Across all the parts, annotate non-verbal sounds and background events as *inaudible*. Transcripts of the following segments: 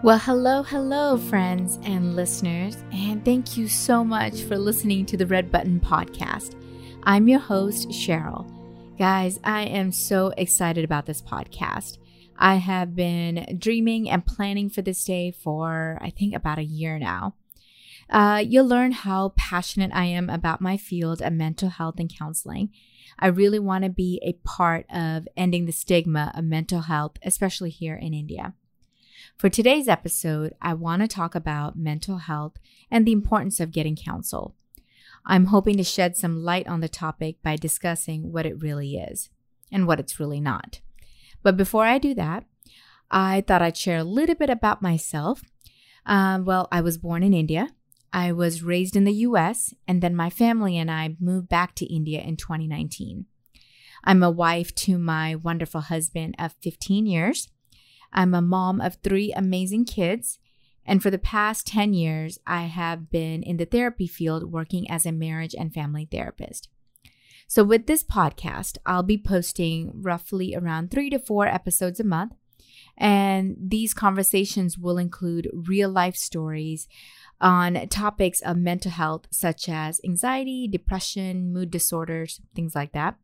Well, hello, hello, friends and listeners, and thank you so much for listening to the Red Button Podcast. I'm your host, Cheryl. Guys, I am so excited about this podcast. I have been dreaming and planning for this day for, I think, about a year now. Uh, you'll learn how passionate I am about my field of mental health and counseling. I really want to be a part of ending the stigma of mental health, especially here in India. For today's episode, I want to talk about mental health and the importance of getting counsel. I'm hoping to shed some light on the topic by discussing what it really is and what it's really not. But before I do that, I thought I'd share a little bit about myself. Um, well, I was born in India. I was raised in the US, and then my family and I moved back to India in 2019. I'm a wife to my wonderful husband of 15 years. I'm a mom of three amazing kids. And for the past 10 years, I have been in the therapy field working as a marriage and family therapist. So, with this podcast, I'll be posting roughly around three to four episodes a month. And these conversations will include real life stories on topics of mental health, such as anxiety, depression, mood disorders, things like that.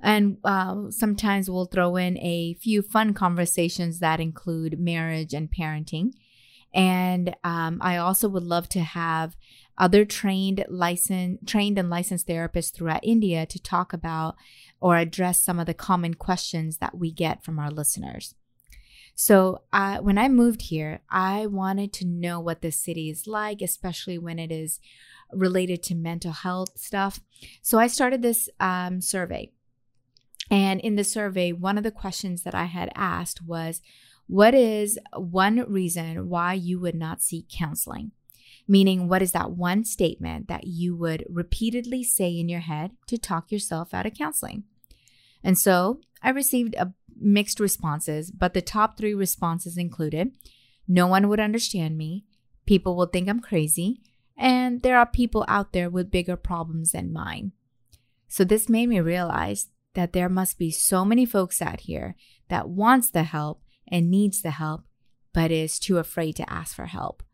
And uh, sometimes we'll throw in a few fun conversations that include marriage and parenting. And um, I also would love to have other trained license trained and licensed therapists throughout India to talk about or address some of the common questions that we get from our listeners. So, uh, when I moved here, I wanted to know what the city is like, especially when it is related to mental health stuff. So, I started this um, survey. And in the survey, one of the questions that I had asked was, What is one reason why you would not seek counseling? Meaning, what is that one statement that you would repeatedly say in your head to talk yourself out of counseling? And so I received a mixed responses, but the top three responses included no one would understand me, people will think I'm crazy, and there are people out there with bigger problems than mine. So this made me realize that there must be so many folks out here that wants the help and needs the help, but is too afraid to ask for help.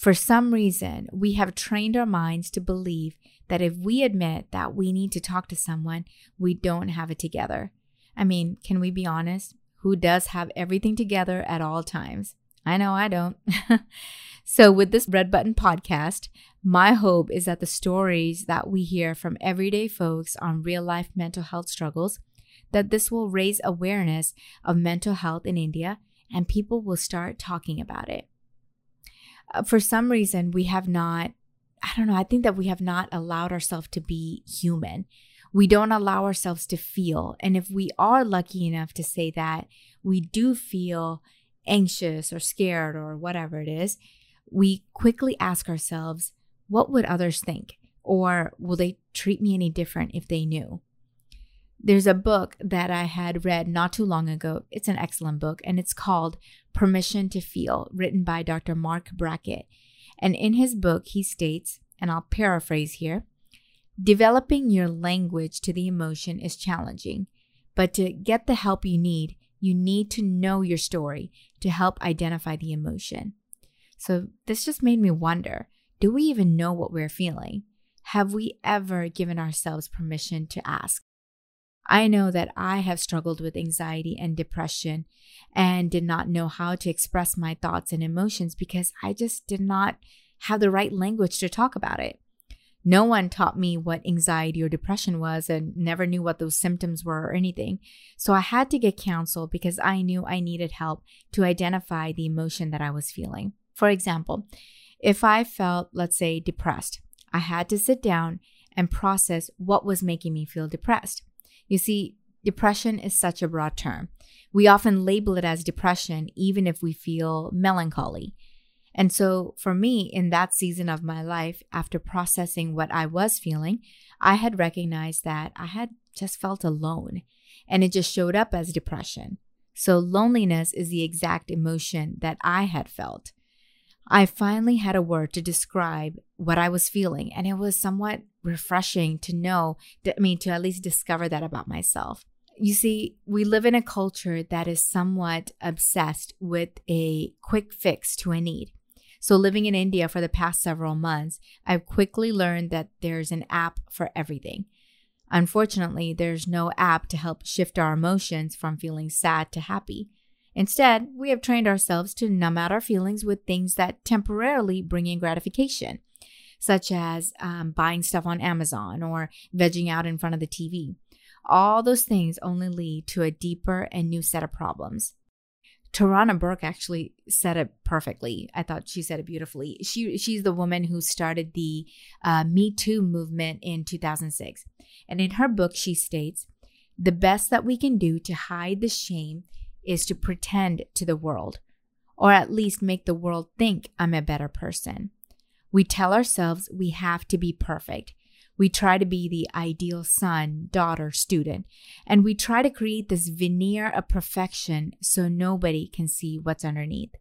For some reason, we have trained our minds to believe that if we admit that we need to talk to someone, we don't have it together. I mean, can we be honest? Who does have everything together at all times? I know I don't. *laughs* so, with this Red Button podcast, my hope is that the stories that we hear from everyday folks on real life mental health struggles, that this will raise awareness of mental health in India and people will start talking about it. Uh, for some reason, we have not, I don't know, I think that we have not allowed ourselves to be human. We don't allow ourselves to feel. And if we are lucky enough to say that we do feel anxious or scared or whatever it is, we quickly ask ourselves, what would others think? Or will they treat me any different if they knew? There's a book that I had read not too long ago. It's an excellent book, and it's called Permission to Feel, written by Dr. Marc Brackett. And in his book, he states, and I'll paraphrase here developing your language to the emotion is challenging, but to get the help you need, you need to know your story to help identify the emotion. So, this just made me wonder do we even know what we're feeling? Have we ever given ourselves permission to ask? I know that I have struggled with anxiety and depression and did not know how to express my thoughts and emotions because I just did not have the right language to talk about it. No one taught me what anxiety or depression was and never knew what those symptoms were or anything. So I had to get counsel because I knew I needed help to identify the emotion that I was feeling. For example, if I felt, let's say, depressed, I had to sit down and process what was making me feel depressed. You see, depression is such a broad term. We often label it as depression, even if we feel melancholy. And so, for me, in that season of my life, after processing what I was feeling, I had recognized that I had just felt alone and it just showed up as depression. So, loneliness is the exact emotion that I had felt. I finally had a word to describe what I was feeling, and it was somewhat refreshing to know, I mean, to at least discover that about myself. You see, we live in a culture that is somewhat obsessed with a quick fix to a need. So, living in India for the past several months, I've quickly learned that there's an app for everything. Unfortunately, there's no app to help shift our emotions from feeling sad to happy. Instead, we have trained ourselves to numb out our feelings with things that temporarily bring in gratification, such as um, buying stuff on Amazon or vegging out in front of the TV. All those things only lead to a deeper and new set of problems. Tarana Burke actually said it perfectly. I thought she said it beautifully. She she's the woman who started the uh, Me Too movement in 2006, and in her book she states, "The best that we can do to hide the shame is to pretend to the world, or at least make the world think I'm a better person. We tell ourselves we have to be perfect, we try to be the ideal son, daughter, student, and we try to create this veneer of perfection so nobody can see what's underneath.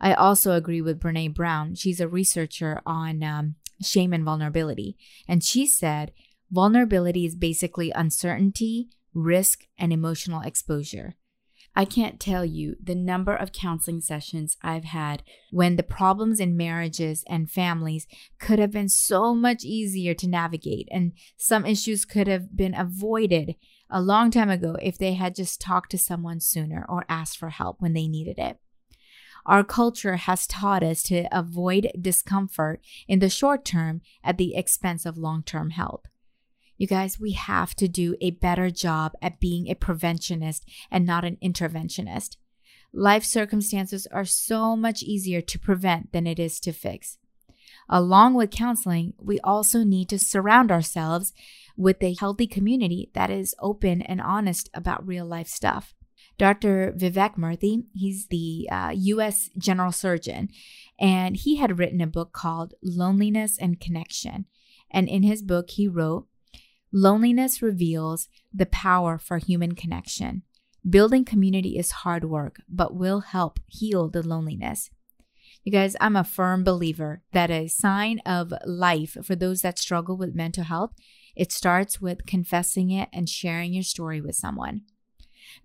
I also agree with Brene Brown. She's a researcher on um, shame and vulnerability. And she said vulnerability is basically uncertainty, risk, and emotional exposure. I can't tell you the number of counseling sessions I've had when the problems in marriages and families could have been so much easier to navigate, and some issues could have been avoided a long time ago if they had just talked to someone sooner or asked for help when they needed it. Our culture has taught us to avoid discomfort in the short term at the expense of long term health. You guys, we have to do a better job at being a preventionist and not an interventionist. Life circumstances are so much easier to prevent than it is to fix. Along with counseling, we also need to surround ourselves with a healthy community that is open and honest about real life stuff. Dr. Vivek Murthy, he's the uh, US general surgeon, and he had written a book called Loneliness and Connection. And in his book, he wrote, Loneliness reveals the power for human connection. Building community is hard work, but will help heal the loneliness. You guys, I'm a firm believer that a sign of life for those that struggle with mental health, it starts with confessing it and sharing your story with someone.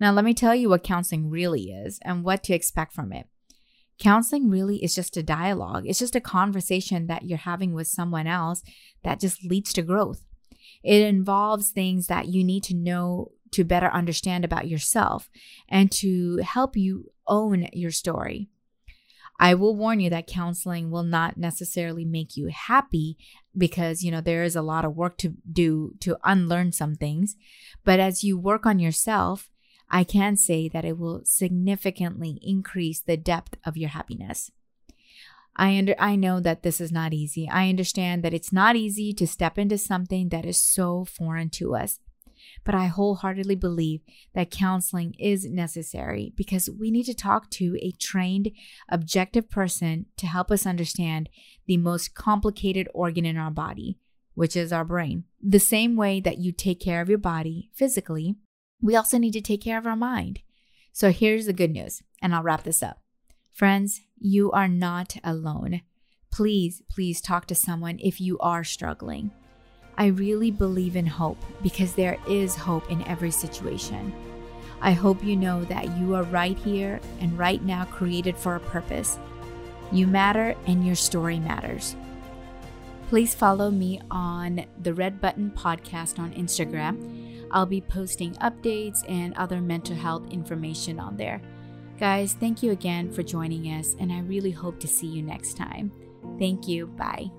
Now, let me tell you what counseling really is and what to expect from it. Counseling really is just a dialogue. It's just a conversation that you're having with someone else that just leads to growth. It involves things that you need to know to better understand about yourself and to help you own your story. I will warn you that counseling will not necessarily make you happy because, you know, there is a lot of work to do to unlearn some things. But as you work on yourself, I can say that it will significantly increase the depth of your happiness. I under I know that this is not easy. I understand that it's not easy to step into something that is so foreign to us. But I wholeheartedly believe that counseling is necessary because we need to talk to a trained, objective person to help us understand the most complicated organ in our body, which is our brain. The same way that you take care of your body physically, we also need to take care of our mind. So here's the good news, and I'll wrap this up. Friends, you are not alone. Please, please talk to someone if you are struggling. I really believe in hope because there is hope in every situation. I hope you know that you are right here and right now created for a purpose. You matter and your story matters. Please follow me on the Red Button Podcast on Instagram. I'll be posting updates and other mental health information on there. Guys, thank you again for joining us, and I really hope to see you next time. Thank you. Bye.